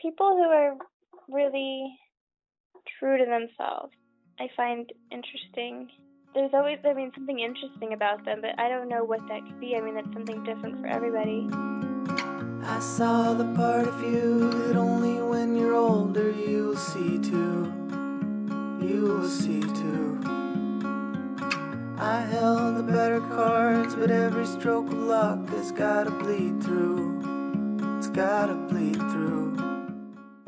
People who are really true to themselves, I find interesting. There's always, I mean, something interesting about them, but I don't know what that could be. I mean, that's something different for everybody. I saw the part of you that only when you're older you'll see too. You will see too. I held the better cards, but every stroke of luck has gotta bleed through. It's gotta bleed through.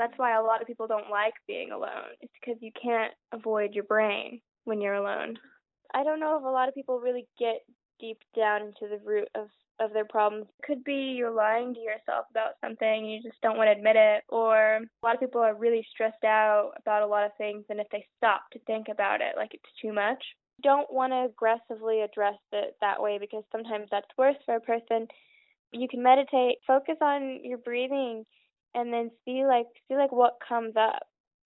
That's why a lot of people don't like being alone. It's because you can't avoid your brain when you're alone. I don't know if a lot of people really get deep down into the root of of their problems. It could be you're lying to yourself about something, you just don't want to admit it, or a lot of people are really stressed out about a lot of things, and if they stop to think about it, like it's too much, don't want to aggressively address it that way because sometimes that's worse for a person. You can meditate, focus on your breathing, and then see like see like what comes up,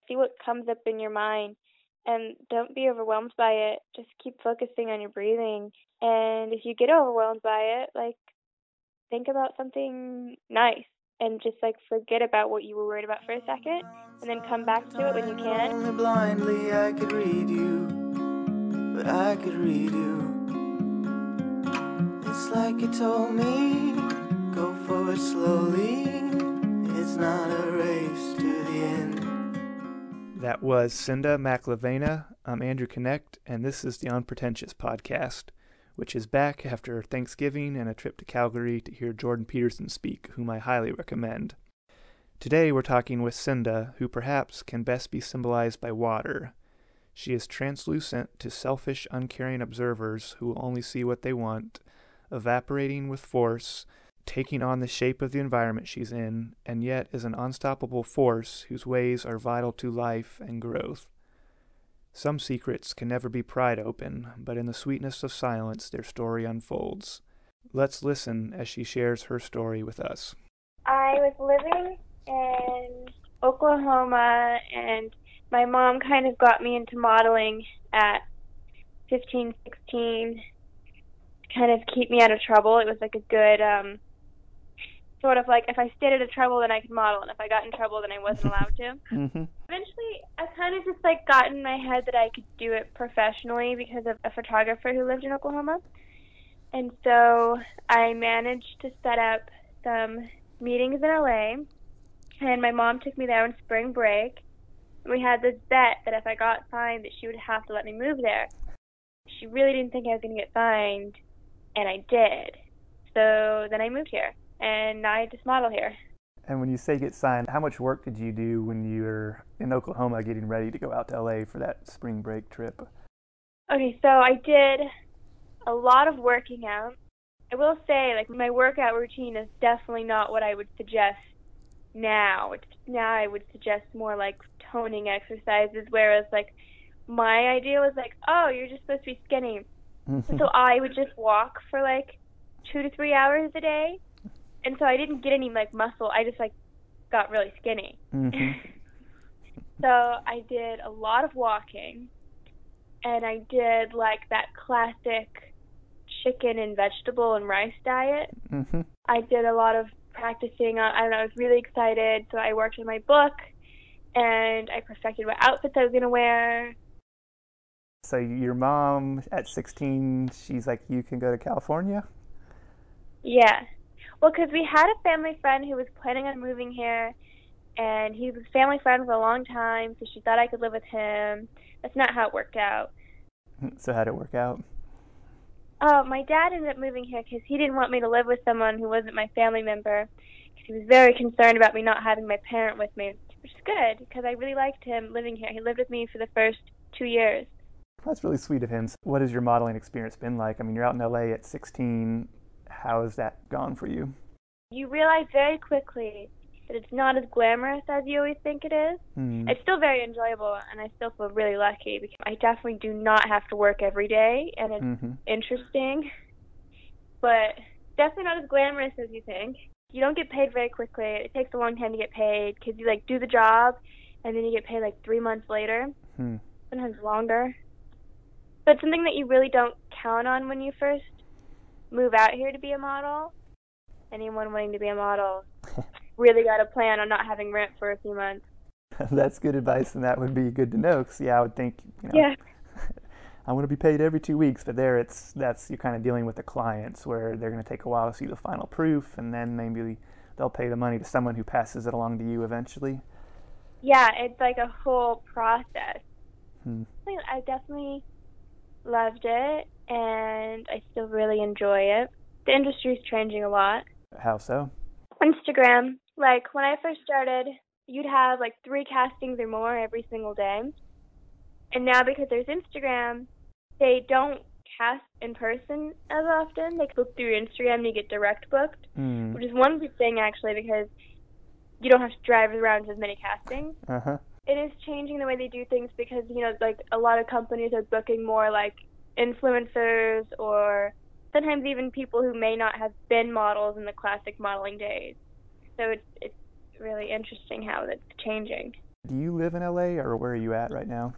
see what comes up in your mind and don't be overwhelmed by it. Just keep focusing on your breathing. And if you get overwhelmed by it, like think about something nice and just like forget about what you were worried about for a second and then come back to it when you can. Only blindly I could read you, but I could read you. It's like you told me, That was Cinda McLavena. I'm Andrew Connect, and this is the Unpretentious podcast, which is back after Thanksgiving and a trip to Calgary to hear Jordan Peterson speak, whom I highly recommend. Today we're talking with Cinda, who perhaps can best be symbolized by water. She is translucent to selfish, uncaring observers who only see what they want, evaporating with force, taking on the shape of the environment she's in, and yet is an unstoppable force whose ways are vital to life and growth. Some secrets can never be pried open, but in the sweetness of silence their story unfolds. Let's listen as she shares her story with us. I was living in Oklahoma and my mom kind of got me into modeling at 15, 16 to kind of keep me out of trouble. It was like a good um sort of like if I stayed out of trouble, then I could model, and if I got in trouble, then I wasn't allowed to. Mm-hmm. Eventually, I kind of just like got in my head that I could do it professionally because of a photographer who lived in Oklahoma, and so I managed to set up some meetings in LA, and my mom took me there on spring break. And we had this bet that if I got signed, that she would have to let me move there. She really didn't think I was going to get signed, and I did. So then I moved here and I just model here. And when you say get signed, how much work did you do when you were in Oklahoma getting ready to go out to LA for that spring break trip? Okay, so I did a lot of working out. I will say, like, my workout routine is definitely not what I would suggest now. Now I would suggest more like toning exercises, whereas, like, my idea was like, oh, you're just supposed to be skinny. so I would just walk for like two to three hours a day and so I didn't get any like muscle. I just like got really skinny. Mm-hmm. so I did a lot of walking, and I did like that classic chicken and vegetable and rice diet. Mm-hmm. I did a lot of practicing. I don't know. I was really excited, so I worked on my book, and I perfected what outfits I was gonna wear. So your mom at 16, she's like, you can go to California. Yeah. Well, because we had a family friend who was planning on moving here, and he was a family friend for a long time, so she thought I could live with him. That's not how it worked out. So how'd it work out? Oh, my dad ended up moving here because he didn't want me to live with someone who wasn't my family member. Because he was very concerned about me not having my parent with me, which is good because I really liked him living here. He lived with me for the first two years. That's really sweet of him. What has your modeling experience been like? I mean, you're out in LA at 16. How has that gone for you? You realize very quickly that it's not as glamorous as you always think it is. Mm. It's still very enjoyable, and I still feel really lucky because I definitely do not have to work every day, and it's Mm-hmm. interesting, but definitely not as glamorous as you think. You don't get paid very quickly. It takes a long time to get paid because you like do the job, and then you get paid like three months later, Hmm. sometimes longer. But it's something that you really don't count on when you first move out here to be a model. Anyone wanting to be a model really got to plan on not having rent for a few months. That's good advice, and that would be good to know. Because yeah, I would think you know, Yeah. I want to be paid every two weeks, but there it's that's you're kind of dealing with the clients where they're going to take a while to see the final proof, and then maybe they'll pay the money to someone who passes it along to you eventually. Yeah, it's like a whole process. Hmm. I definitely loved it, and I still really enjoy it. The industry's changing a lot. How so? Instagram, like when I first started, you'd have like three castings or more every single day. And now because there's Instagram, they don't cast in person as often. They book through Instagram and you get direct booked, Hmm. which is one good thing actually because you don't have to drive around to as many castings. Uh huh. It is changing the way they do things because, you know, like a lot of companies are booking more like influencers or sometimes even people who may not have been models in the classic modeling days. So it's it's really interesting how that's changing. Do you live in LA, or where are you at right now?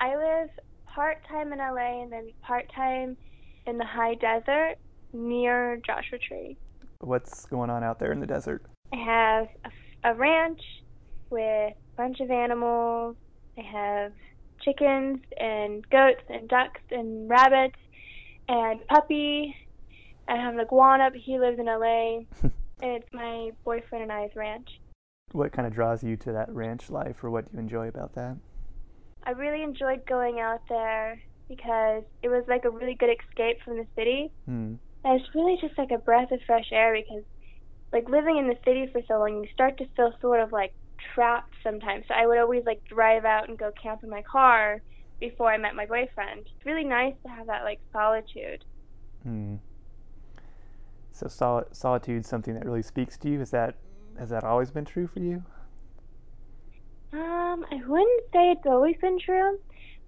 I live part time in LA and then part time in the high desert near Joshua Tree. What's going on out there in the desert? I have a, a ranch with a bunch of animals. I have chickens and goats and ducks and rabbits and puppy. I have an iguana, but he lives in LA. and it's my boyfriend and I's ranch. What kind of draws you to that ranch life, or what do you enjoy about that? I really enjoyed going out there because it was like a really good escape from the city. Hmm. And it's really just like a breath of fresh air because, like, living in the city for so long, you start to feel sort of like trapped sometimes. So I would always like drive out and go camp in my car before I met my boyfriend. It's really nice to have that like solitude. Hmm. So sol- solitude, something that really speaks to you. Is that has that always been true for you? Um, I wouldn't say it's always been true,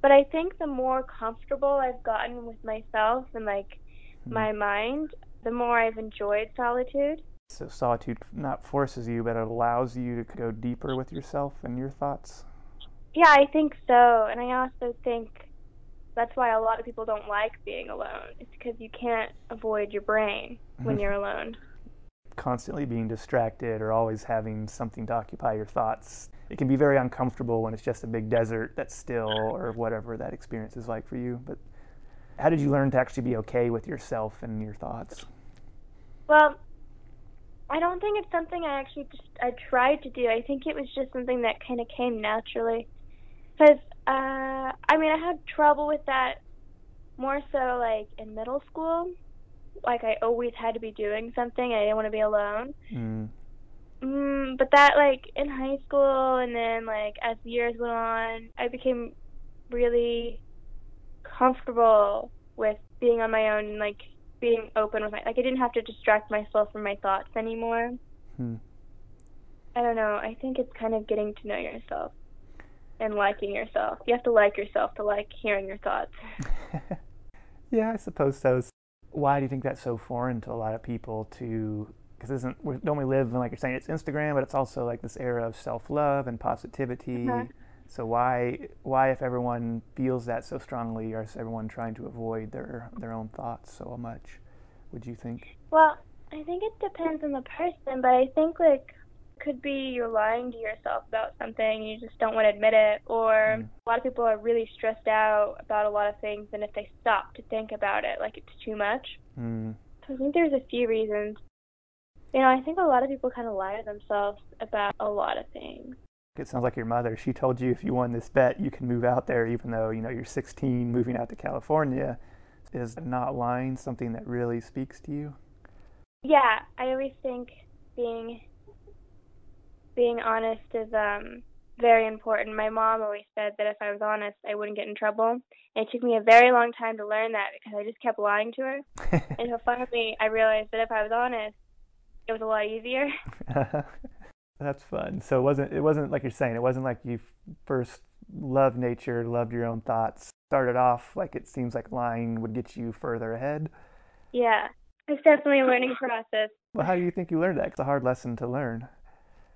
but I think the more comfortable I've gotten with myself and like Hmm. my mind, the more I've enjoyed solitude. So solitude not forces you, but it allows you to go deeper with yourself and your thoughts. Yeah, I think so. And I also think that's why a lot of people don't like being alone. It's because you can't avoid your brain when mm-hmm. you're alone. Constantly being distracted or always having something to occupy your thoughts. It can be very uncomfortable when it's just a big desert that's still or whatever that experience is like for you. But how did you learn to actually be okay with yourself and your thoughts? Well, I don't think it's something I actually just I tried to do. I think it was just something that kind of came naturally. Because uh, I mean, I had trouble with that more so like in middle school. Like I always had to be doing something. I didn't want to be alone. Mm. Mm, but that like in high school and then like as the years went on, I became really comfortable with being on my own and like being open with my like I didn't have to distract myself from my thoughts anymore. Hmm. I don't know. I think it's kind of getting to know yourself and liking yourself. You have to like yourself to like hearing your thoughts. yeah, I suppose so. Why do you think that's so foreign to a lot of people to because isn't we don't we live in like you're saying it's Instagram, but it's also like this era of self love and positivity. Uh-huh. So why why if everyone feels that so strongly, or is everyone trying to avoid their their own thoughts so much? Would you think? Well, I think it depends on the person, but I think like could be you're lying to yourself about something you just don't want to admit it or Mm. a lot of people are really stressed out about a lot of things and if they stop to think about it like it's too much Mm. so i think there's a few reasons you know i think a lot of people kind of lie to themselves about a lot of things It sounds like your mother. She told you if you won this bet, you can move out there, even though you know you're 16, moving out to California. Is not lying something that really speaks to you? yeah i always think being being honest is um very important my mom always said that if i was honest i wouldn't get in trouble and it took me a very long time to learn that because i just kept lying to her and so finally i realized that if i was honest it was a lot easier That's fun. So it wasn't it wasn't like you're saying it wasn't like you first loved nature, loved your own thoughts. Started off like it seems like lying would get you further ahead. yeah it's definitely a learning process Well, how do you think you learned that? It's a hard lesson to learn.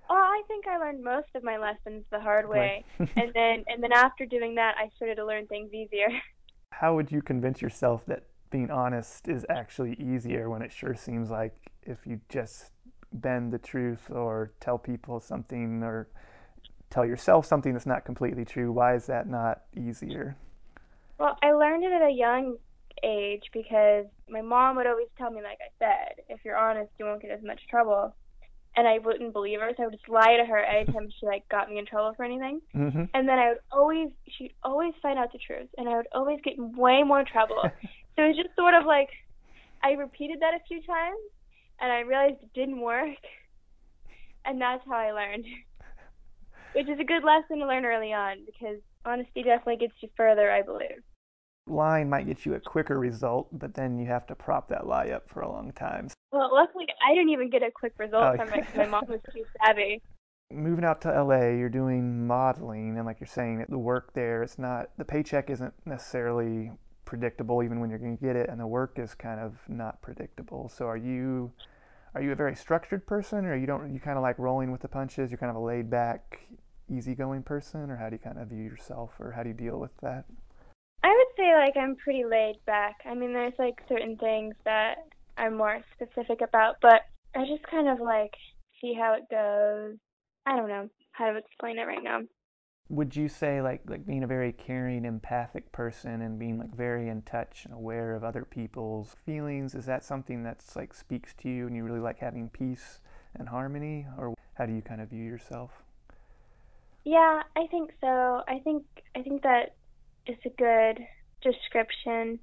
oh i think i learned most of my lessons the hard way Right. and then and then after doing that i started to learn things easier how would you convince yourself that being honest is actually easier when it sure seems like if you just bend the truth or tell people something or tell yourself something that's not completely true? Why is that not easier? Well, I learned it at a young age because my mom would always tell me, like I said, if you're honest, you won't get as much trouble. And I wouldn't believe her, so I would just lie to her anytime she like got me in trouble for anything. Mm-hmm. And then I would always, she'd always find out the truth, and I would always get in way more trouble. so it was just sort of like, I repeated that a few times, and I realized it didn't work, and that's how I learned. Which is a good lesson to learn early on because honesty definitely gets you further, I believe lying might get you a quicker result, but then you have to prop that lie up for a long time. Well, luckily, I didn't even get a quick result oh. from it because my mom was too savvy. Moving out to LA, you're doing modeling, and like you're saying, the work there, it's not the paycheck isn't necessarily predictable even when you're going to get it, and the work is kind of not predictable. So, are you are you a very structured person, or you don't you kind of like rolling with the punches? You're kind of a laid back, easygoing person, or how do you kind of view yourself, or how do you deal with that? I would say like I'm pretty laid back. I mean, there's like certain things that I'm more specific about, but I just kind of like see how it goes. I don't know how to explain it right now. Would you say like like being a very caring, empathic person and being like very in touch and aware of other people's feelings is that something that's like speaks to you and you really like having peace and harmony or how do you kind of view yourself? Yeah, I think so. I think I think that is a good description.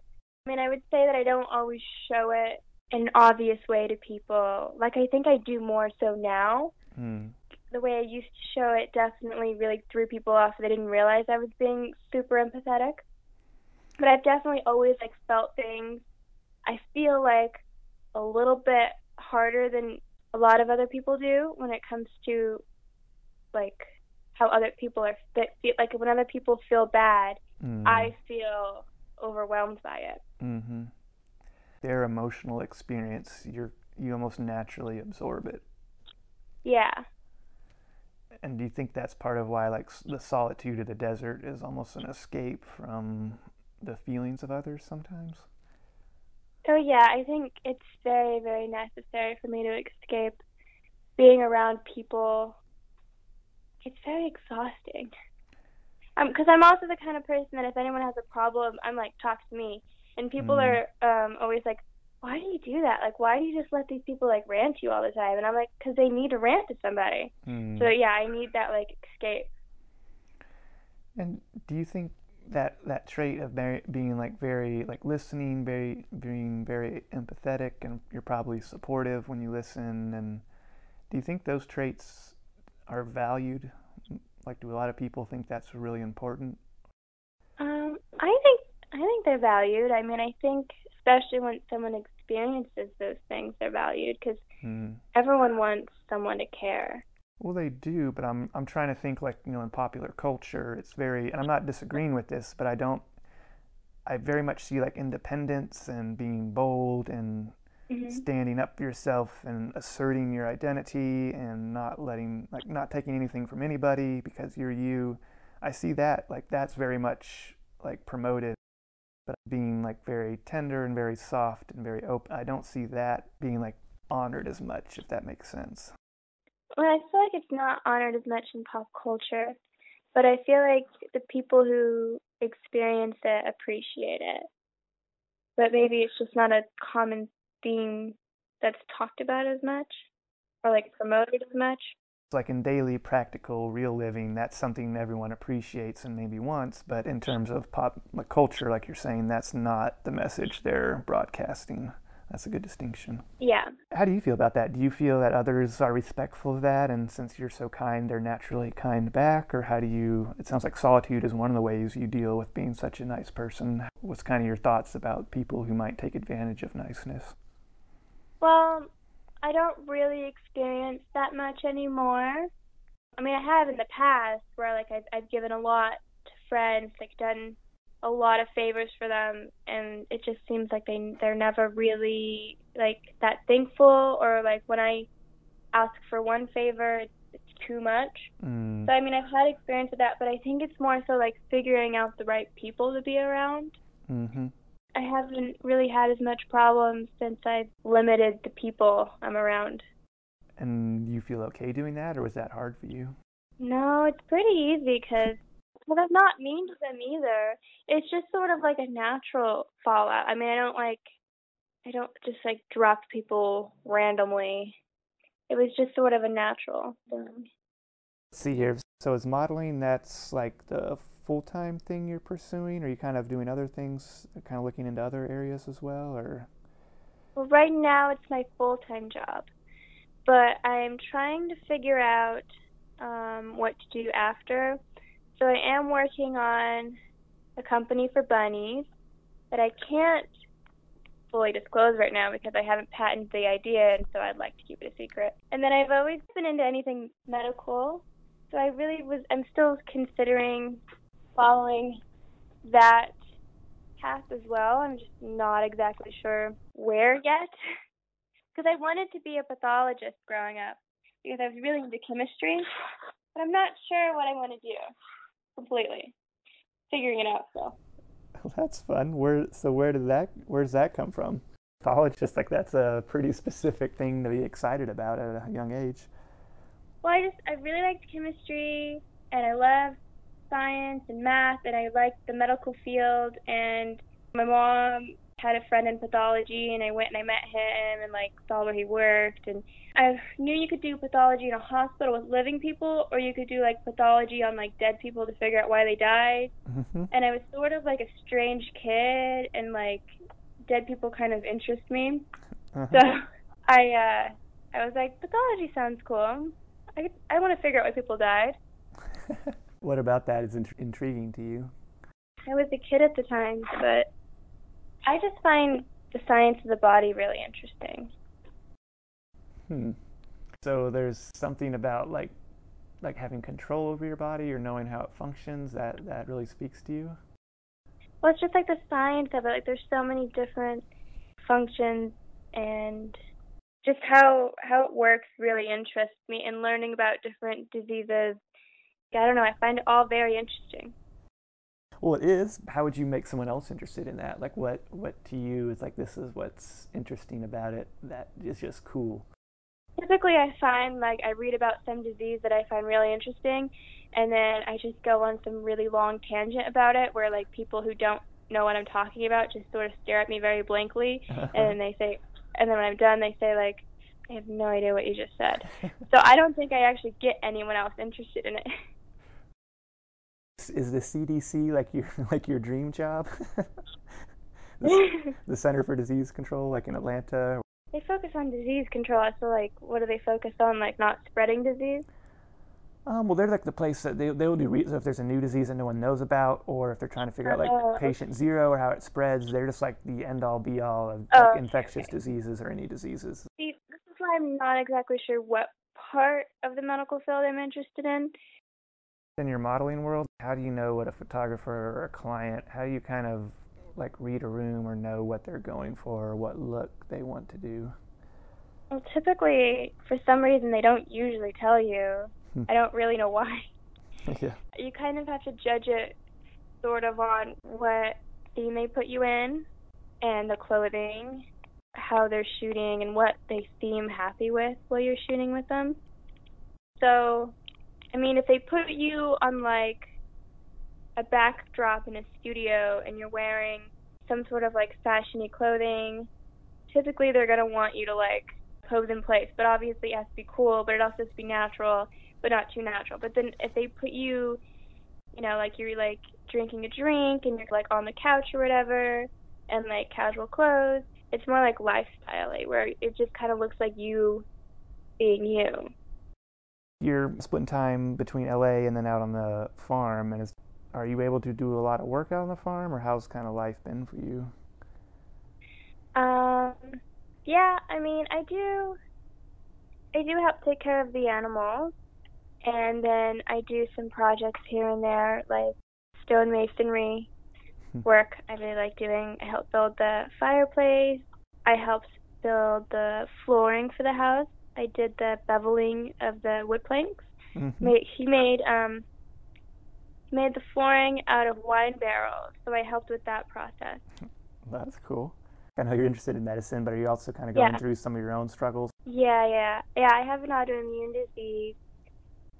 I mean, I would say that I don't always show it in an obvious way to people. Like, I think I do more so now. Mm. The way I used to show it definitely really threw people off. They didn't realize I was being super empathetic. But I've definitely always like felt things. I feel like a little bit harder than a lot of other people do when it comes to like how other people are feel like when other people feel bad mm. i feel overwhelmed by it mm-hmm. their emotional experience you're you almost naturally absorb it yeah and do you think that's part of why like the solitude of the desert is almost an escape from the feelings of others sometimes oh yeah i think it's very very necessary for me to escape being around people it's very exhausting. Because um, I'm also the kind of person that if anyone has a problem, I'm like, talk to me. And people mm. are um, always like, why do you do that? Like, why do you just let these people like rant to you all the time? And I'm like, because they need to rant to somebody. Mm. So yeah, I need that like escape. And do you think that that trait of very, being like very like listening, very being very empathetic, and you're probably supportive when you listen, and do you think those traits are valued? Like, do a lot of people think that's really important? Um, I think I think they're valued. I mean, I think especially when someone experiences those things, they're valued because mm. everyone wants someone to care. Well, they do, but I'm I'm trying to think like you know in popular culture, it's very, and I'm not disagreeing with this, but I don't. I very much see like independence and being bold and mm-hmm. standing up for yourself and asserting your identity and not letting like not taking anything from anybody because you're you i see that like that's very much like promoted but being like very tender and very soft and very open i don't see that being like honored as much if that makes sense well i feel like it's not honored as much in pop culture but i feel like the people who experience it appreciate it but maybe it's just not a common theme that's talked about as much or like promoted as much. Like in daily, practical, real living, that's something everyone appreciates and maybe wants. But in terms of pop culture, like you're saying, that's not the message they're broadcasting. That's a good distinction. Yeah. How do you feel about that? Do you feel that others are respectful of that, and since you're so kind, they're naturally kind back? Or how do you? It sounds like solitude is one of the ways you deal with being such a nice person. What's kind of your thoughts about people who might take advantage of niceness? Well, I don't really experience that much anymore. I mean, I have in the past where like I've, I've given a lot to friends, like done a lot of favors for them, and it just seems like they they're never really like that thankful, or like when I ask for one favor, it's, it's too much. Mm. So I mean, I've had experience with that, but I think it's more so like figuring out the right people to be around. Mm-hmm. I haven't really had as much problems since I've limited the people I'm around. And you feel okay doing that, or was that hard for you? No, it's pretty easy because well, I'm not mean to them either. It's just sort of like a natural fallout. I mean, I don't like, I don't just like drop people randomly. It was just sort of a natural thing. Let's see here. So is modeling that's like the full time thing you're pursuing? Are you kind of doing other things, kind of looking into other areas as well, or? Well, right now it's my full time job, but I'm trying to figure out um, what to do after. So I am working on a company for bunnies that I can't fully disclose right now because I haven't patented the idea, and so I'd like to keep it a secret. And then I've always been into anything medical, so I really was. I'm still considering following that path as well. I'm just not exactly sure where yet. Because I wanted to be a pathologist growing up because I was really into chemistry, but I'm not sure what I want to do completely. Figuring it out still. Well, that's fun. Where so where did that where's that come from? Pathologist like that's a pretty specific thing to be excited about at a young age. Well, I just I really liked chemistry and I love science and math and I liked the medical field and my mom had a friend in pathology and I went and I met him and like saw where he worked and I knew you could do pathology in a hospital with living people or you could do like pathology on like dead people to figure out why they died. Mm-hmm. And I was sort of like a strange kid and like dead people kind of interest me. Uh-huh. So I uh I was like pathology sounds cool. I I want to figure out why people died. what about that is int- intriguing to you? I was a kid at the time, but I just find the science of the body really interesting. Hmm. So there's something about like like having control over your body or knowing how it functions that that really speaks to you. Well, it's just like the science of it. Like there's so many different functions and just how how it works really interests me and learning about different diseases. I don't know, I find it all very interesting. Well, it is. How would you make someone else interested in that? Like, what what to you is like this is what's interesting about it that is just cool. Typically, I find like I read about some disease that I find really interesting, and then I just go on some really long tangent about it, where like people who don't know what I'm talking about just sort of stare at me very blankly, and then they say, and then when I'm done, they say like, I have no idea what you just said. so I don't think I actually get anyone else interested in it. Is the CDC like your like your dream job? the, the Center for Disease Control, like in Atlanta. They focus on disease control. So, like, what do they focus on? Like, not spreading disease. Um, well, they're like the place that they they will do re- so if there's a new disease that no one knows about, or if they're trying to figure out like uh, patient zero or how it spreads. They're just like the end all be all of like, oh, infectious okay. diseases or any diseases. See, this is why I'm not exactly sure what part of the medical field I'm interested in in your modeling world, how do you know what a photographer or a client, how do you kind of like read a room or know what they're going for or what look they want to do? Well, typically, for some reason, they don't usually tell you. Hmm. I don't really know why. yeah. You kind of have to judge it sort of on what theme they put you in and the clothing, how they're shooting, and what they seem happy with while you're shooting with them. So I mean, if they put you on like a backdrop in a studio and you're wearing some sort of like fashiony clothing, typically they're gonna want you to like pose in place. But obviously it has to be cool, but it also has to be natural, but not too natural. But then if they put you, you know, like you're like drinking a drink and you're like on the couch or whatever, and like casual clothes, it's more like lifestyle, where it just kind of looks like you being you you're splitting time between LA and then out on the farm, and is, are you able to do a lot of work out on the farm, or how's kind of life been for you? Um, yeah, I mean, I do. I do help take care of the animals, and then I do some projects here and there, like stonemasonry hmm. work. I really like doing. I help build the fireplace. I helped build the flooring for the house. I did the beveling of the wood planks. Mm-hmm. He made um he made the flooring out of wine barrels, so I helped with that process. That's cool. I know you're interested in medicine, but are you also kind of going Yeah. through some of your own struggles? Yeah, yeah. Yeah, I have an autoimmune disease.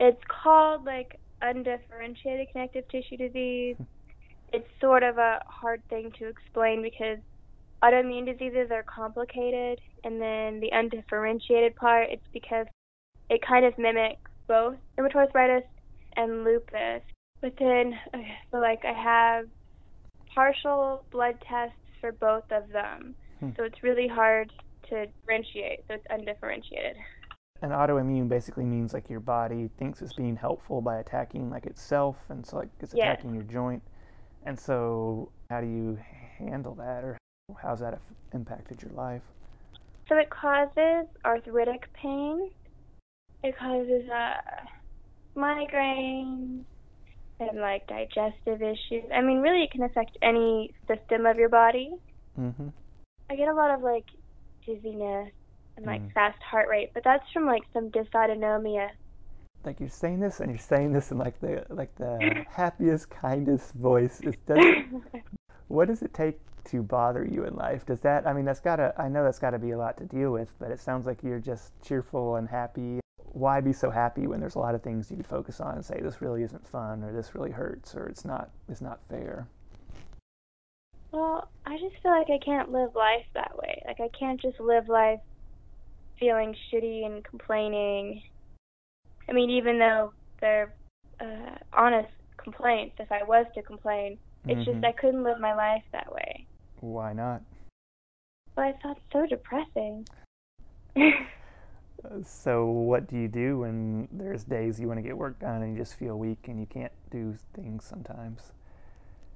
It's called like undifferentiated connective tissue disease. It's sort of a hard thing to explain because autoimmune diseases are complicated and then the undifferentiated part it's because it kind of mimics both rheumatoid arthritis and lupus. But then so like I have partial blood tests for both of them. Hmm. So it's really hard to differentiate. So it's undifferentiated. And autoimmune basically means like your body thinks it's being helpful by attacking like itself, and so like it's attacking your joint. And so, how do you handle that, or how's that impacted your life? So it causes arthritic pain. It causes uh, migraine and like digestive issues. I mean, really, it can affect any system of your body. Mm-hmm. I get a lot of like dizziness and like Mm. fast heart rate, but that's from like some dysautonomia. Like you're saying this, and you're saying this in like the like the happiest, kindest voice. It doesn't. what does it take to bother you in life? Does that? I mean, that's gotta. I know that's gotta be a lot to deal with, but it sounds like you're just cheerful and happy. Why be so happy when there's a lot of things you could focus on and say this really isn't fun, or this really hurts, or it's not. It's not fair. well, I just feel like I can't live life that way. Like I can't just live life feeling shitty and complaining. I mean, even though they're uh, honest complaints, if I was to complain, it's just Mhm. I couldn't live my life that way. Why not? But I thought so depressing. So, what do you do when there's days you want to get work done and you just feel weak and you can't do things sometimes?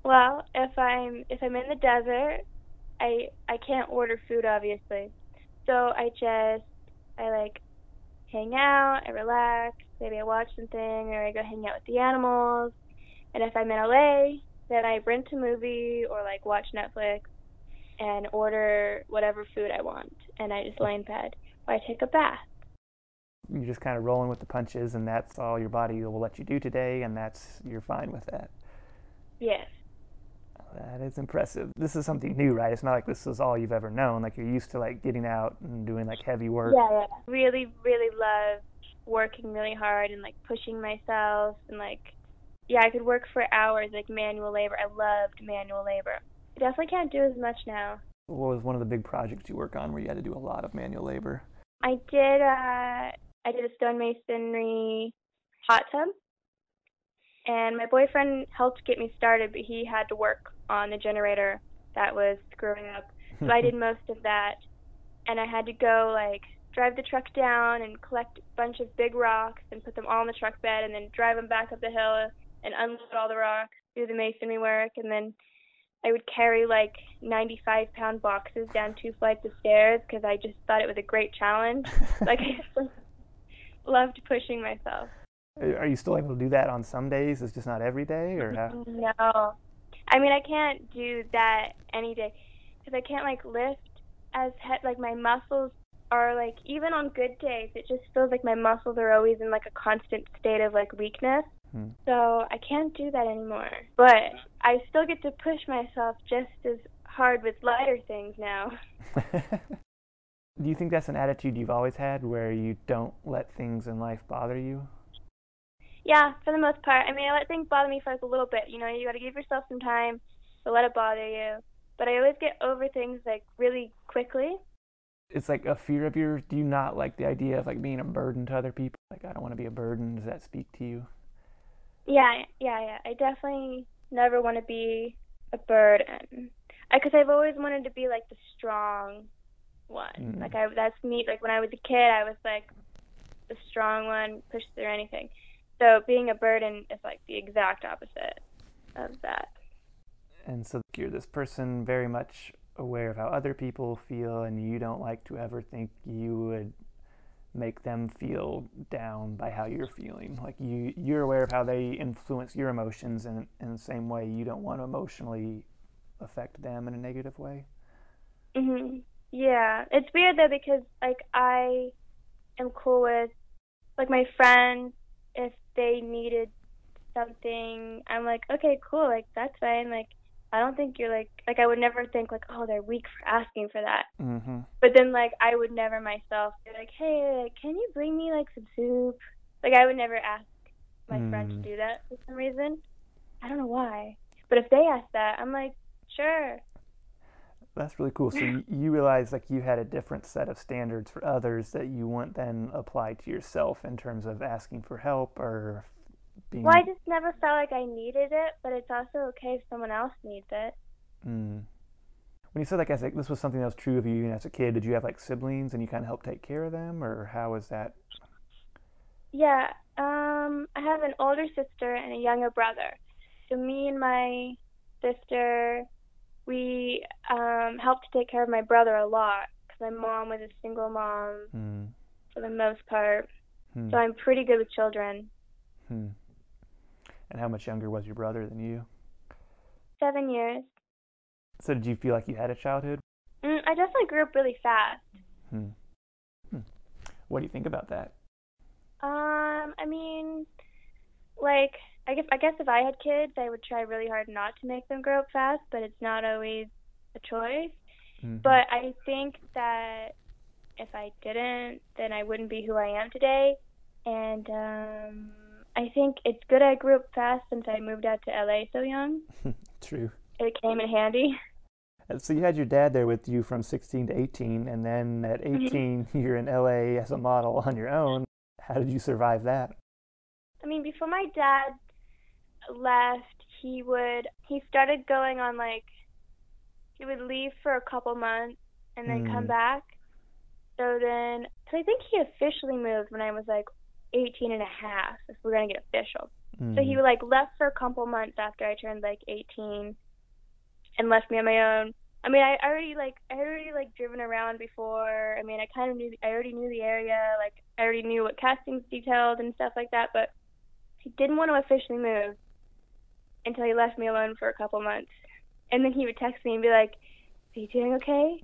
well, if I'm if I'm in the desert, I I can't order food obviously. So I just I like hang out, I relax, maybe I watch something or I go hang out with the animals. And if I'm in LA, then I rent a movie or like watch Netflix and order whatever food I want and I just lay in bed or I take a bath. You're just kind of rolling with the punches, and that's all your body will let you do today, and that's you're fine with that. Yes. That is impressive. This is something new, right? It's not like this is all you've ever known. Like you're used to like getting out and doing like heavy work. Yeah, yeah. Really, really love working really hard and like pushing myself and like yeah, I could work for hours like manual labor. I loved manual labor. Definitely can't do as much now. What was one of the big projects you work on where you had to do a lot of manual labor? I did uh I did a stonemasonry hot tub. And my boyfriend helped get me started, but he had to work on the generator that was screwing up. So I did most of that. And I had to go like drive the truck down and collect a bunch of big rocks and put them all in the truck bed and then drive them back up the hill and unload all the rocks, do the masonry work and then I would carry like 95 pound boxes down two flights of stairs because I just thought it was a great challenge. like I just loved pushing myself. Are you still able to do that on some days? It's just not every day, or how? No, I mean I can't do that any day because I can't like lift as he- like my muscles are like even on good days it just feels like my muscles are always in like a constant state of like weakness. Hmm. So I can't do that anymore. But I still get to push myself just as hard with lighter things now. do you think that's an attitude you've always had, where you don't let things in life bother you? Yeah, for the most part. I mean, I let things bother me for like a little bit. You know, you got to give yourself some time to let it bother you. But I always get over things like really quickly. It's like a fear of yours. Do you not like the idea of like being a burden to other people? Like I don't want to be a burden. Does that speak to you? Yeah, yeah, yeah. I definitely never want to be a burden. Because I've always wanted to be like the strong one. Mm. Like I, that's me. Like when I was a kid, I was like the strong one, push through anything. So being a burden is like the exact opposite of that. And so you're this person very much aware of how other people feel, and you don't like to ever think you would make them feel down by how you're feeling. Like you, you're aware of how they influence your emotions, and in the same way, you don't want to emotionally affect them in a negative way. Mhm. Yeah, it's weird though because like I am cool with like my friends if they needed something, I'm like, okay, cool, like that's fine. Like I don't think you're like like I would never think like oh they're weak for asking for that. Mm-hmm. But then like I would never myself be like hey like, can you bring me like some soup? Like I would never ask my friend to Mm. do that for some reason. I don't know why. But if they ask that, I'm like sure. That's really cool. So you, you realize like you had a different set of standards for others that you wouldn't then apply to yourself in terms of asking for help or being. Well, I just never felt like I needed it, but it's also okay if someone else needs it. Mm. When you said like as a, this was something that was true of you even as a kid, did you have like siblings and you kind of helped take care of them, or how was that? Yeah, um, I have an older sister and a younger brother. So me and my sister, we um, helped take care of my brother a lot because my mom was a single mom Mm. for the most part. Hmm. So I'm pretty good with children. Hmm. And how much younger was your brother than you? Seven years. So did you feel like you had a childhood? Mm, I definitely grew up really fast. Hmm. Hmm. What do you think about that? Um, I mean, like I guess I guess if I had kids, I would try really hard not to make them grow up fast, but it's not always a choice. Mhm. But I think that if I didn't, then I wouldn't be who I am today. And um I think it's good I grew up fast since I moved out to LA so young. True. It came in handy. So you had your dad there with you from 16 to 18, and then at 18 you're in LA as a model on your own. How did you survive that? I mean, before my dad left, he would he started going on like he would leave for a couple months and then come Mm. back. So then, cause I think he officially moved when I was like 18 and a half, if we're gonna get official. So he Mm. like left for a couple months after I turned like 18, and left me on my own. I mean, I already like I already like driven around before. I mean, I kind of knew I already knew the area. Like I already knew what castings detailed and stuff like that. But he didn't want to officially move until he left me alone for a couple months, and then he would text me and be like, "Are you doing okay?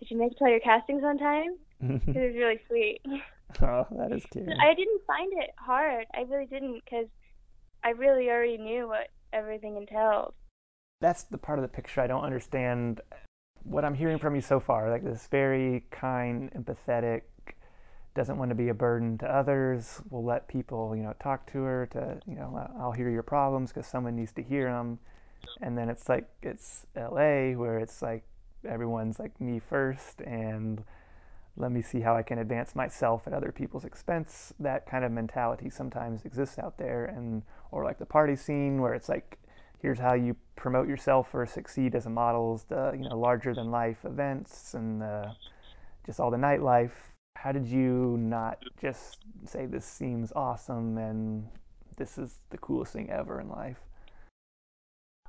Did you make it to all your castings on time?" It was really sweet. oh, that is cute. I didn't find it hard. I really didn't because I really already knew what everything entailed. That's the part of the picture I don't understand. What I'm hearing from you so far, like this very kind, empathetic, doesn't want to be a burden to others, will let people, you know, talk to her to, you know, I'll hear your problems because someone needs to hear them. And then it's like, it's LA where it's like everyone's like me first and let me see how I can advance myself at other people's expense. That kind of mentality sometimes exists out there. And, or like the party scene where it's like, here's how you promote yourself or succeed as a model the you know larger than life events and just all the nightlife how did you not just say this seems awesome and this is the coolest thing ever in life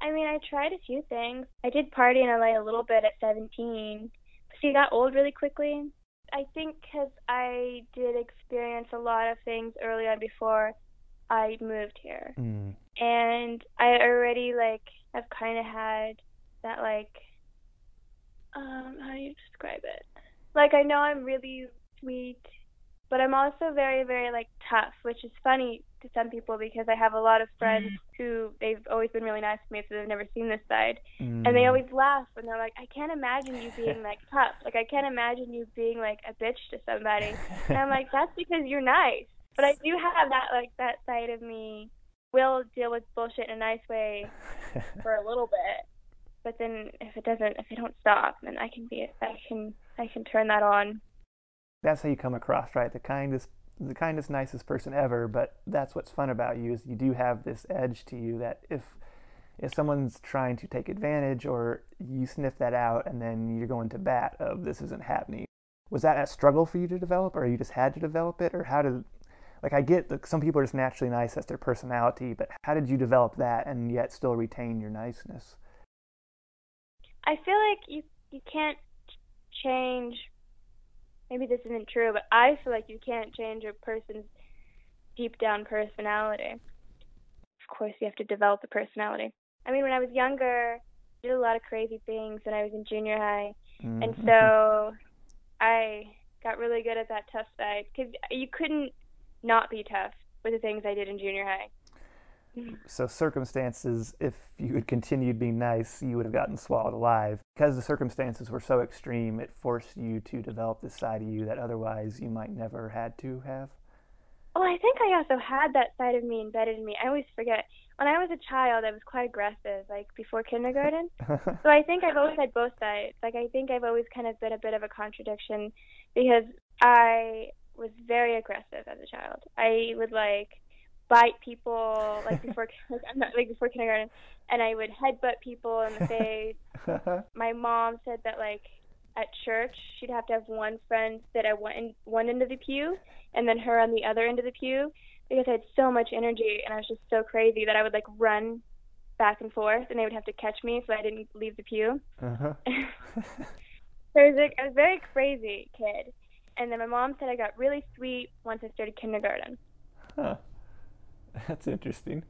I mean, I tried a few things. I did party in LA a little bit at 17. See, I got old really quickly. I think because I did experience a lot of things early on before I moved here. mm. and I already like I've kind of had that like um how do you describe it? Like I know I'm really sweet, but I'm also very very like tough, which is funny to some people because I have a lot of friends who they've always been really nice to me so they've never seen this side. And they Mm. always laugh and they're like, I can't imagine you being like tough. Like I can't imagine you being like a bitch to somebody. And I'm like, that's because you're nice. But I do have that like that side of me will deal with bullshit in a nice way for a little bit. But then if it doesn't if it don't stop, then I can be I can I can turn that on. that's how you come across right the kindest the kindest nicest person ever but that's what's fun about you is you do have this edge to you that if if someone's trying to take advantage or you sniff that out and then you're going to bat of this isn't happening was that a struggle for you to develop or you just had to develop it or how did like i get that some people are just naturally nice that's their personality but how did you develop that and yet still retain your niceness I feel like you you can't change. Maybe this isn't true, but I feel like you can't change a person's deep down personality. Of course, you have to develop a personality. I mean, when I was younger, I did a lot of crazy things when I was in junior high, and Mhm. so I got really good at that tough side because you couldn't not be tough with the things I did in junior high. So circumstances, if you had continued being nice, you would have gotten swallowed alive. Because the circumstances were so extreme, it forced you to develop this side of you that otherwise you might never had to have. Well, I think I also had that side of me embedded in me. I always forget. When I was a child, I was quite aggressive, like before kindergarten. so I think I've always had both sides. Like I think I've always kind of been a bit of a contradiction because I was very aggressive as a child. I would like bite people like before like, I'm not like before kindergarten, and I would headbutt people in the face. My mom said that like at church she'd have to have one friend sit at one one end of the pew and then her on the other end of the pew because I had so much energy and I was just so crazy that I would like run back and forth and they would have to catch me so I didn't leave the pew. Uh-huh. so I was like I was a very crazy kid. And then my mom said I got really sweet once I started kindergarten. Huh. That's interesting.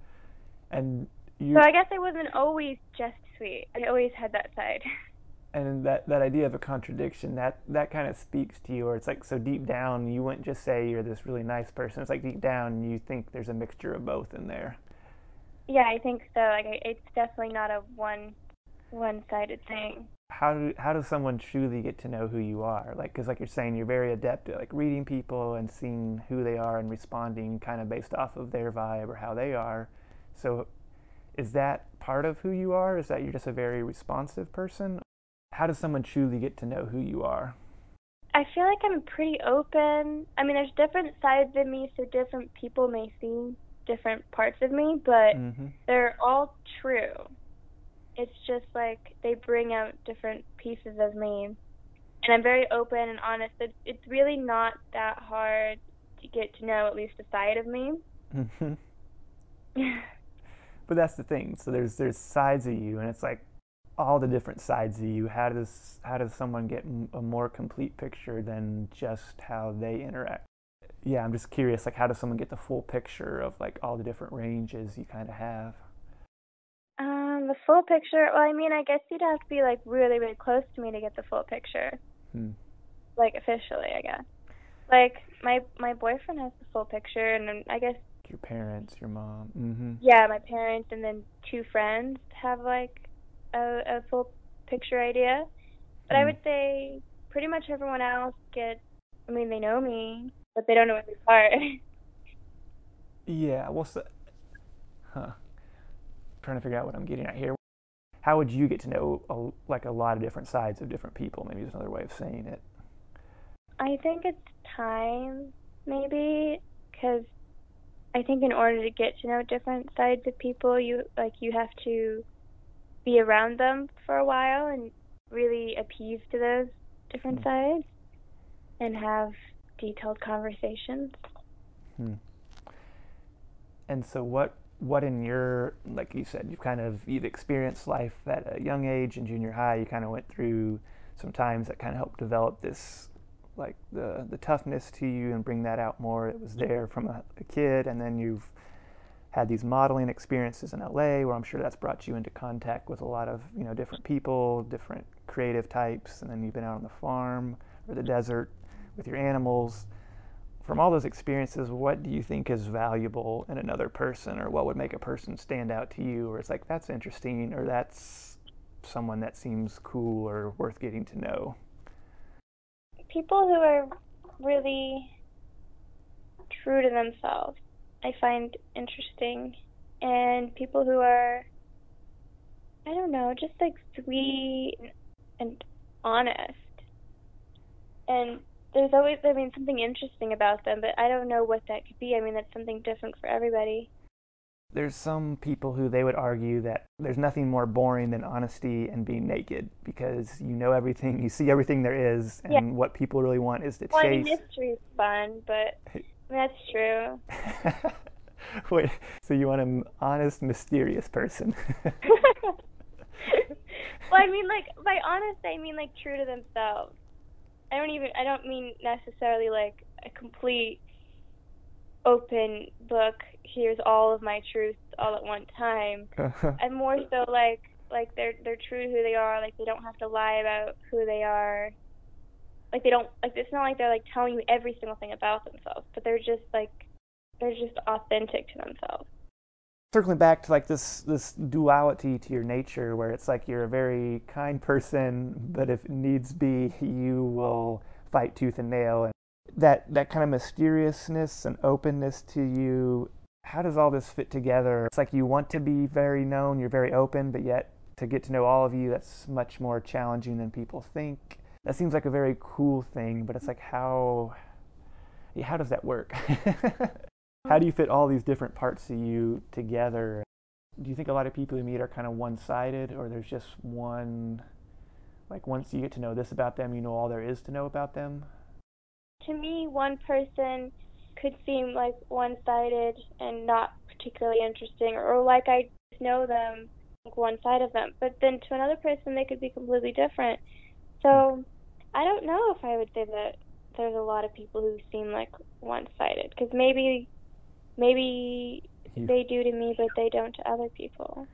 And you So I guess I wasn't always just sweet. I always had that side. and that that idea of a contradiction that that kind of speaks to you or it's like so deep down you wouldn't just say you're this really nice person it's like deep down you think there's a mixture of both in there yeah i think so like it's definitely not a one one-sided thing how do how does someone truly get to know who you are like because like you're saying you're very adept at like reading people and seeing who they are and responding kind of based off of their vibe or how they are so is that part of who you are is that you're just a very responsive person how does someone truly get to know who you are? I feel like I'm pretty open. I mean, there's different sides of me, so different people may see different parts of me, but mm-hmm. they're all true. It's just like they bring out different pieces of me. And I'm very open and honest. It's, it's really not that hard to get to know at least a side of me. Mm-hmm. but that's the thing. So there's there's sides of you, and it's like all the different sides of you. How does how does someone get a more complete picture than just how they interact? Yeah, I'm just curious. Like, how does someone get the full picture of like all the different ranges you kind of have? Um, the full picture. Well, I mean, I guess you'd have to be like really, really close to me to get the full picture. Hmm. Like officially, I guess. Like my my boyfriend has the full picture, and I guess your parents, your mom. Mm-hmm. Yeah, my parents, and then two friends have like a, a full picture idea. But mm. I hmm. would say pretty much everyone else gets. I mean, they know me, but they don't know every part. yeah. What's the? Huh. Trying to figure out what I'm getting at here. How would you get to know a, like a lot of different sides of different people? Maybe there's another way of saying it. I think it's time, maybe, because I think in order to get to know different sides of people, you like you have to be around them for a while and really appease to those different hmm. sides and have detailed conversations. Hmm. And so what what in your like you said you've kind of you've experienced life at a young age in junior high you kind of went through some times that kind of helped develop this like the the toughness to you and bring that out more. It was there from a, a kid and then you've had these modeling experiences in LA where I'm sure that's brought you into contact with a lot of you know different people, different creative types, and then you've been out on the farm or the desert with your animals. From all those experiences, what do you think is valuable in another person, or what would make a person stand out to you? Or it's like that's interesting, or that's someone that seems cool or worth getting to know. People who are really true to themselves I find interesting, and people who are, I don't know, just like sweet and honest. And there's always, I mean, something interesting about them, but I don't know what that could be. I mean, that's something different for everybody. There's some people who they would argue that there's nothing more boring than honesty and being naked because you know everything, you see everything there is, and yeah. what people really want is to well, chase. I mean, mystery is fun, but That's true. Wait, so you want an honest, mysterious person? well, I mean, like by honest, I mean like true to themselves. I don't even. I don't mean necessarily like a complete open book. Here's all of my truths all at one time. I'm more so like like they're they're true to who they are. Like they don't have to lie about who they are like they don't like it's not like they're like telling you every single thing about themselves, but they're just like they're just authentic to themselves. Circling back to like this this duality to your nature where it's like you're a very kind person but if needs be you will fight tooth and nail and that that kind of mysteriousness and openness to you. How does all this fit together? It's like you want to be very known you're very open but yet to get to know all of you that's much more challenging than people think. That seems like a very cool thing but it's like how how does that work how do you fit all these different parts of you together? Do you think a lot of people you meet are kind of one sided, or there's just one, like once you get to know this about them, you know all there is to know about them? To me, one person could seem like one sided and not particularly interesting, or like I know them, like one side of them. But then to another person, they could be completely different. So I don't know if I would say that there's a lot of people who seem like one sided, because maybe maybe you, they do to me, but they don't to other people.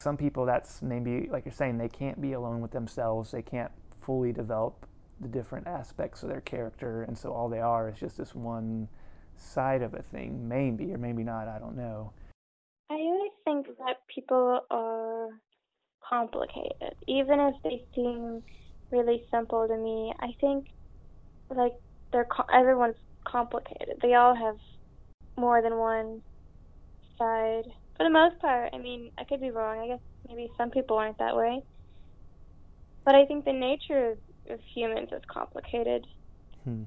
Some people, that's maybe, like you're saying, they can't be alone with themselves. They can't fully develop the different aspects of their character, and so all they are is just this one side of a thing, maybe, or maybe not, I don't know. I really think that people are complicated, even if they seem really simple to me. I think, like, they're everyone's complicated. They all have more than one side. For the most part, I mean, I could be wrong. I guess maybe some people aren't that way. But I think the nature of, of humans is complicated. Hmm.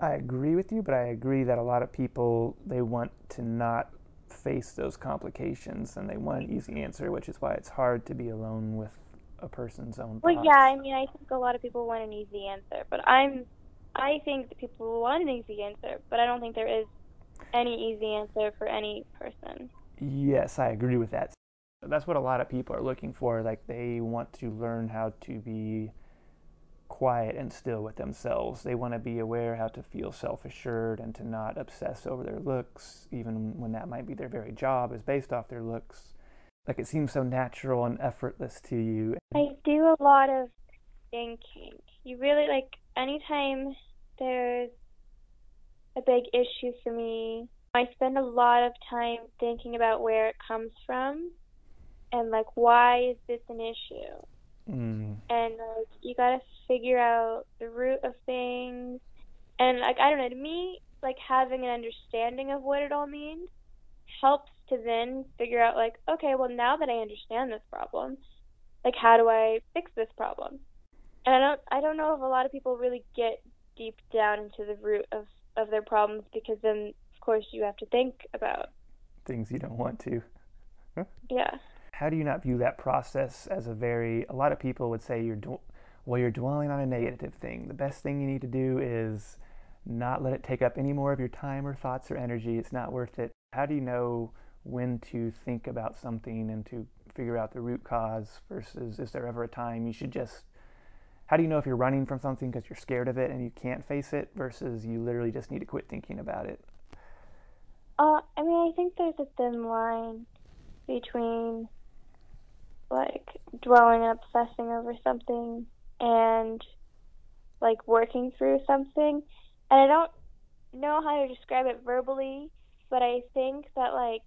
I agree with you, but I agree that a lot of people they want to not face those complications and they want an easy answer, which is why it's hard to be alone with a person's own. Well, thoughts. yeah, I mean, I think a lot of people want an easy answer, but I'm, I think that people want an easy answer, but I don't think there is any easy answer for any person. Yes, I agree with that. That's what a lot of people are looking for. Like they want to learn how to be quiet and still with themselves. They want to be aware how to feel self assured and to not obsess over their looks, even when that might be their very job, is based off their looks. Like it seems so natural and effortless to you. I do a lot of thinking. You really like anytime there's a big issue for me. I spend a lot of time thinking about where it comes from and like why is this an issue? Mm. And like you gotta figure out the root of things and like I don't know, to me, like having an understanding of what it all means helps to then figure out like, okay, well now that I understand this problem, like how do I fix this problem? And I don't I don't know if a lot of people really get deep down into the root of of their problems because then of course you have to think about things you don't want to. yeah. How do you not view that process as a very a lot of people would say you're well you're dwelling on a negative thing. The best thing you need to do is not let it take up any more of your time or thoughts or energy. It's not worth it. How do you know when to think about something and to figure out the root cause versus is there ever a time you should just how do you know if you're running from something because you're scared of it and you can't face it versus you literally just need to quit thinking about it? Uh, I mean, I think there's a thin line between like dwelling and obsessing over something and like working through something. And I don't know how to describe it verbally, but I think that like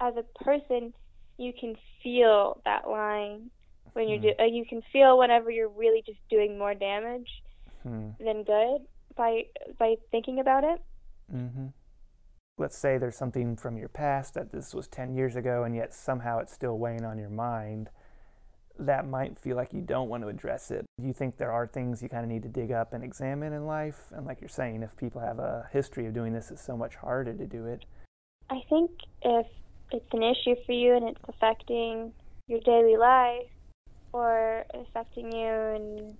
as a person, you can feel that line when you mm. do uh, you can feel whenever you're really just doing more damage mm. than good by by thinking about it mm-hmm. let's say there's something from your past that this was 10 years ago and yet somehow it's still weighing on your mind that might feel like you don't want to address it do you think there are things you kind of need to dig up and examine in life and like you're saying if people have a history of doing this it's so much harder to do it i think if it's an issue for you and it's affecting your daily life or affecting you in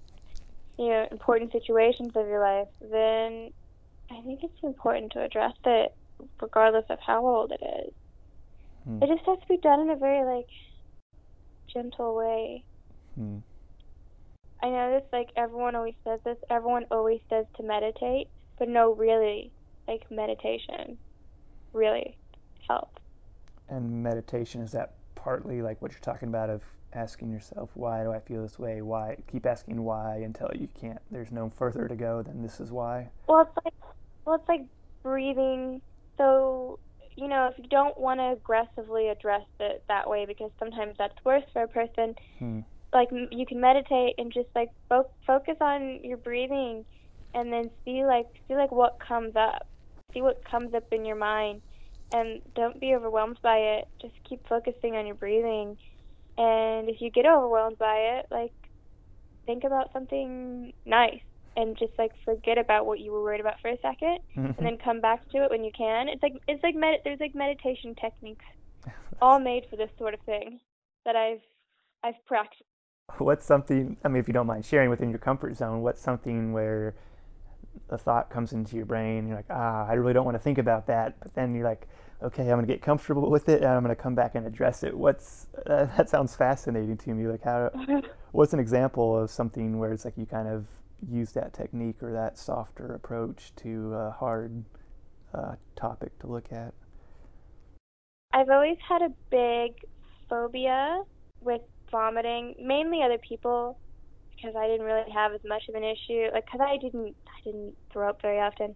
you know important situations of your life, then I think it's important to address it, regardless of how old it is. Hmm. It just has to be done in a very like gentle way. Hmm. I know this like everyone always says this. Everyone always says to meditate, but no, really, like meditation really helps. And meditation is that partly like what you're talking about of asking yourself, why do I feel this way? Why? Keep asking why until you can't. There's no further to go than this is why. Well, it's like, well, it's like breathing. So you know, if you don't want to aggressively address it that way, because sometimes that's worse for a person, Hmm. like you can meditate and just like fo- focus on your breathing, and then see like see like what comes up, see what comes up in your mind, and don't be overwhelmed by it. Just keep focusing on your breathing, and if you get overwhelmed by it, like think about something nice and just like forget about what you were worried about for a second and mm-hmm. then come back to it when you can. It's like it's like med- there's like meditation techniques all made for this sort of thing that I've I've practiced. what's something i mean if you don't mind sharing within your comfort zone what's something where a thought comes into your brain you're like ah i really don't want to think about that but then you're like okay i'm going to get comfortable with it and i'm going to come back and address it. What's uh, that sounds fascinating to me like how what's an example of something where it's like you kind of use that technique or that softer approach to a hard uh, topic to look at? I've always had a big phobia with vomiting, mainly other people because I didn't really have as much of an issue like cuz I didn't didn't throw up very often.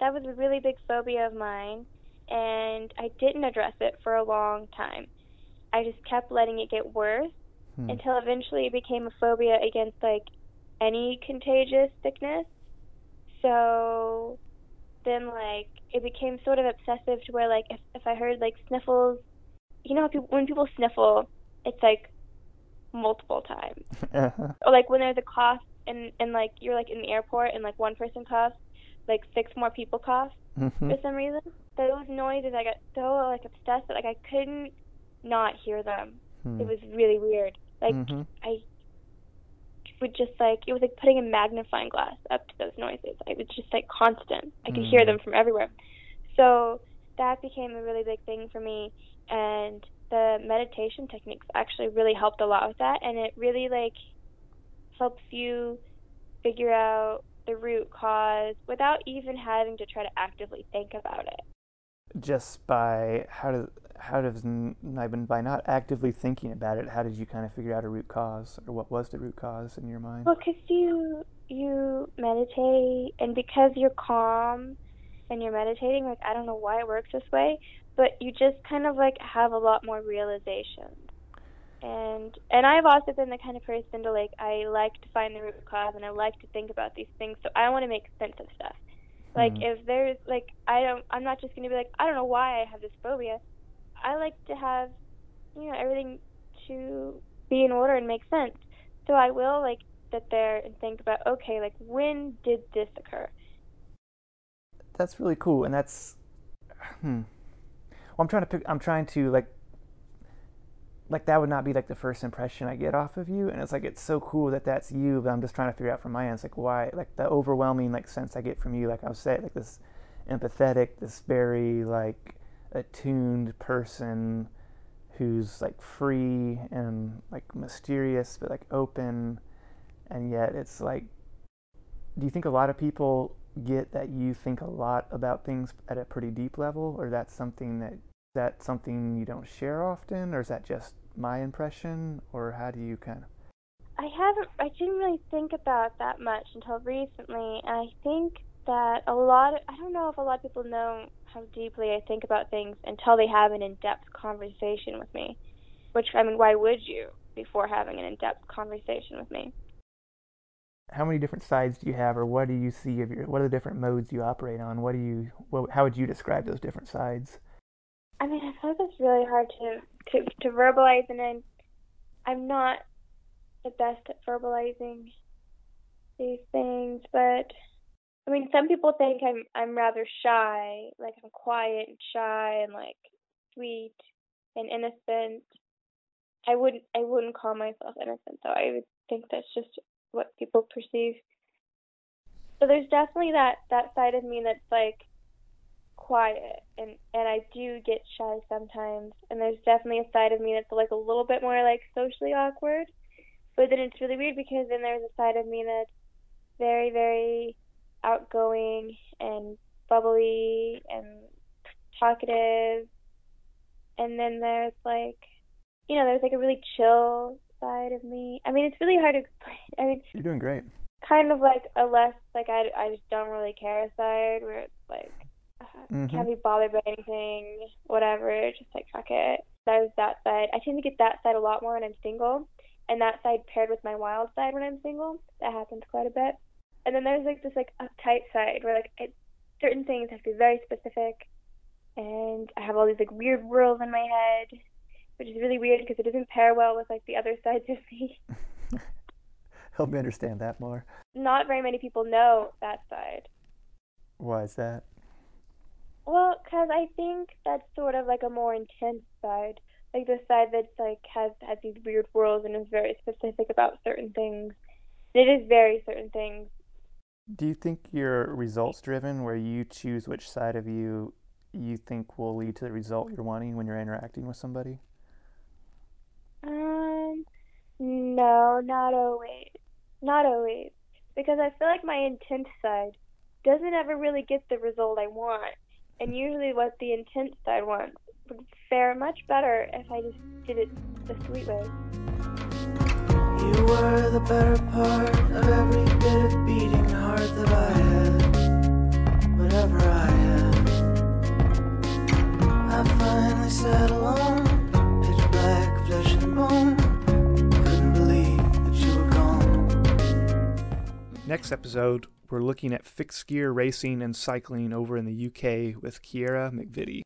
That was a really big phobia of mine and I didn't address it for a long time. I just kept letting it get worse Hmm. until eventually it became a phobia against like any contagious sickness. So then like it became sort of obsessive to where like if if I heard like sniffles, you know how people, when people sniffle, it's like multiple times. Or like when there's a cough and and like you're like in the airport and like one person coughs, like six more people cough Mhm. for some reason. Those noises I got so like obsessed that like I couldn't not hear them. Hmm. It was really weird. Like Mhm. I would just like it was like putting a magnifying glass up to those noises. It was just like constant. I could hear Mm. them from everywhere. So that became a really big thing for me and the meditation techniques actually really helped a lot with that and it really like helps you figure out the root cause without even having to try to actively think about it. just by how does how does by not actively thinking about it how did you kind of figure out a root cause or what was the root cause in your mind Well, because you you meditate, and because you're calm and you're meditating, like I don't know why it works this way, but you just kind of like have a lot more realizations. And and I've also been the kind of person to like I like to find the root cause and I like to think about these things, so I want to make sense of stuff. Like Hmm. if there's like I don't I'm not just gonna be like I don't know why I have this phobia. I like to have you know everything to be in order and make sense. So I will like sit there and think about okay like when did this occur? that's really cool and that's hmm well i'm trying to pick i'm trying to like like that would not be like the first impression i get off of you and it's like it's so cool that that's you but i'm just trying to figure out from my end it's like why like the overwhelming like sense i get from you like i was saying like this empathetic this very like attuned person who's like free and like mysterious but like open and yet it's like do you think a lot of people get that you think a lot about things at a pretty deep level or that's something that that something you don't share often or is that just my impression or how do you kind of I haven't I didn't really think about that much until recently and I think that a lot of, I don't know if a lot of people know how deeply I think about things until they have an in-depth conversation with me. Which I mean why would you before having an in-depth conversation with me? how many different sides do you have or what do you see of your what are the different modes you operate on what do you what, how would you describe those different sides I mean, I feel like it's really hard to, to, to verbalize, and I'm, I'm not the best at verbalizing these things. But I mean, some people think I'm I'm rather shy, like I'm quiet and shy and like sweet and innocent. I wouldn't I wouldn't call myself innocent, though. I would think that's just what people perceive. So there's definitely that that side of me that's like quiet and and I do get shy sometimes and there's definitely a side of me that's like a little bit more like socially awkward but then it's really weird because then there's a side of me that's very very outgoing and bubbly and talkative and then there's like you know there's like a really chill side of me. I mean it's really hard to explain. I mean you're doing great. kind of like a less like I, I just don't really care side where it's like Mhm. can't be bothered by anything, whatever, just like fuck it. That was that side. I tend to get that side a lot more when I'm single, and that side paired with my wild side when I'm single. That happens quite a bit. And then there's like this like uptight side where like it, certain things have to be very specific, and I have all these like weird rules in my head, which is really weird because it doesn't pair well with like the other sides of me. Help me understand that more. Not very many people know that side. Why is that? Well, 'cause I think that's sort of like a more intense side, like the side that's like has has these weird rules and is very specific about certain things. It is very certain things. Do you think you're results driven, where you choose which side of you you think will lead to the result you're wanting when you're interacting with somebody? Um, no, not always, not always, because I feel like my intense side doesn't ever really get the result I want, and usually what the intense side wants would fare much better if I just did it the sweet way. You were the better part of every bit of beating heart that I had. Whatever I had. I finally sat alone, pitch black, flesh and bone. Couldn't believe that you were gone. Next episode, we're looking at fixed gear racing and cycling over in the UK with Kiera McVitie.